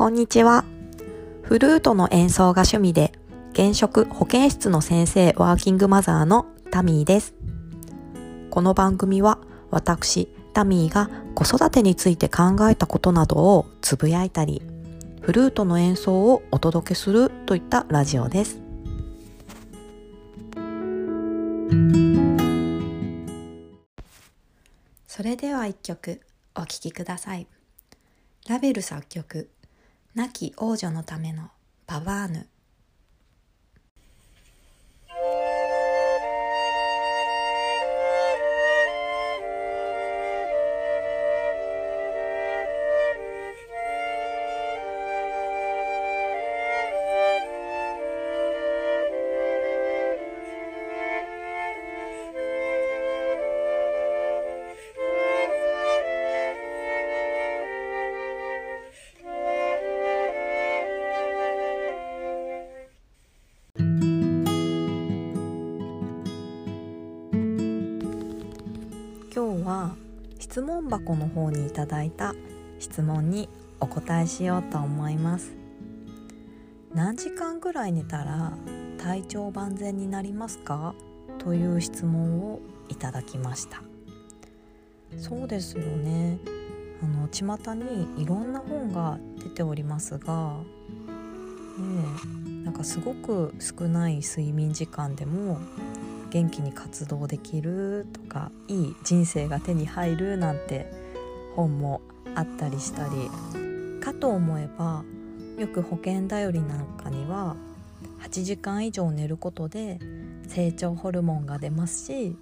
こんにちは。フルートの演奏が趣味で、現職保健室の先生ワーキングマザーのタミーです。この番組は私、タミーが子育てについて考えたことなどをつぶやいたり、フルートの演奏をお届けするといったラジオです。それでは一曲お聴きください。ラベル作曲亡き王女のためのパワーヌ。は質問箱の方にいただいた質問にお答えしようと思います。何時間ぐらい寝たら体調万全になりますか？という質問をいただきました。そうですよね。あの巷にいろんな本が出ておりますが、ね、なんかすごく少ない睡眠時間でも元気に活動できるとかいい人生が手に入るなんて本もあったりしたりかと思えばよく保険頼りなんかには8時間以上寝ることで成長ホルモンが出ますし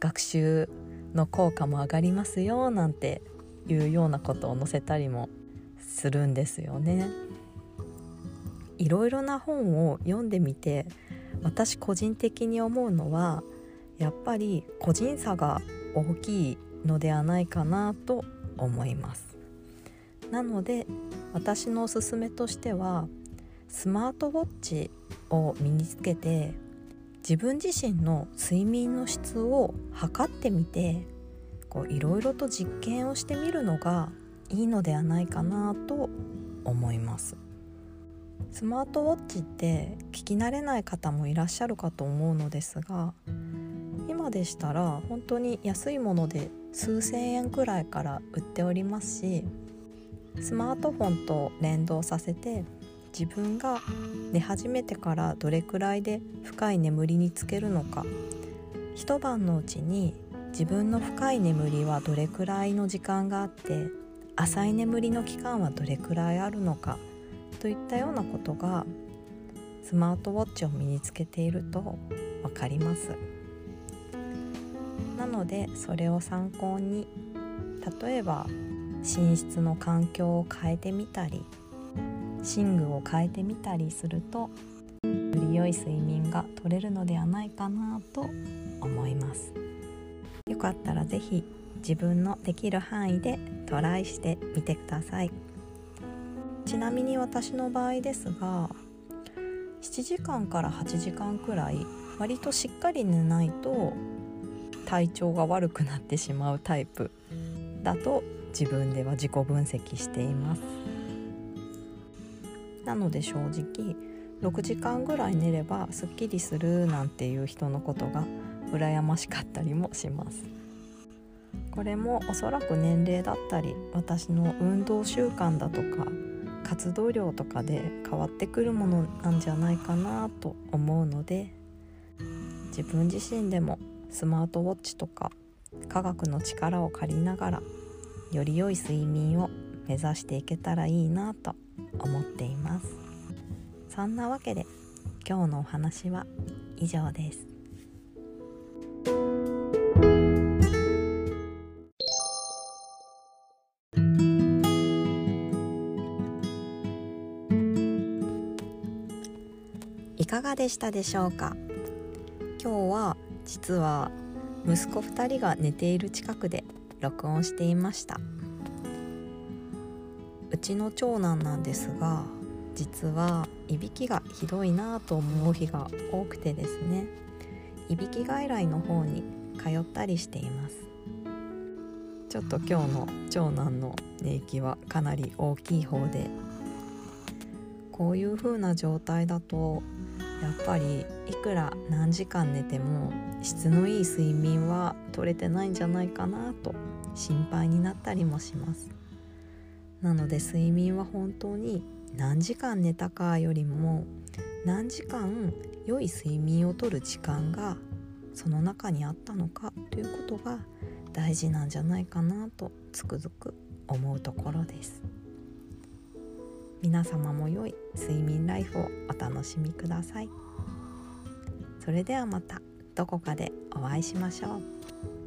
学習の効果も上がりますよなんていうようなことを載せたりもするんですよね。いろいろな本を読んでみて私個人的に思うのはやっぱり個人差が大きいのではないかなと思います。なので私のおすすめとしてはスマートウォッチを身につけて自分自身の睡眠の質を測ってみていろいろと実験をしてみるのがいいのではないかなと思います。スマートウォッチって聞き慣れない方もいらっしゃるかと思うのですが今でしたら本当に安いもので数千円くらいから売っておりますしスマートフォンと連動させて自分が寝始めてからどれくらいで深い眠りにつけるのか一晩のうちに自分の深い眠りはどれくらいの時間があって浅い眠りの期間はどれくらいあるのかといったようなことがスマートウォッチを身につけていると分かりますなのでそれを参考に例えば寝室の環境を変えてみたり寝具を変えてみたりするとより良い睡眠が取れるのではないかなと思いますよかったら是非自分のできる範囲でトライしてみてください。ちなみに私の場合ですが7時間から8時間くらい割としっかり寝ないと体調が悪くなってしまうタイプだと自分では自己分析しています。なので正直6時間ぐらい寝ればすっきりするなんていう人のことが羨ましかったりもします。これもおそらく年齢だったり私の運動習慣だとか活動量とかで変わってくるものなんじゃないかなと思うので自分自身でもスマートウォッチとか科学の力を借りながらより良い睡眠を目指していけたらいいなと思っています。そんなわけで今日のお話は以上です。いかがでしたでしょうか？今日は実は息子2人が寝ている近くで録音していました。うちの長男なんですが実はいびきがひどいなと思う日が多くてですねいびき外来の方に通ったりしています。ちょっと今日の長男の寝息はかなり大きい方でこういう風な状態だとやっぱりいくら何時間寝ても質のいい睡眠は取れてないんじゃないかなと心配になったりもします。なので睡眠は本当に何時間寝たかよりも何時間良い睡眠をとる時間がその中にあったのかということが大事なんじゃないかなとつくづく思うところです。皆様も良い睡眠ライフをお楽しみください。それではまたどこかでお会いしましょう。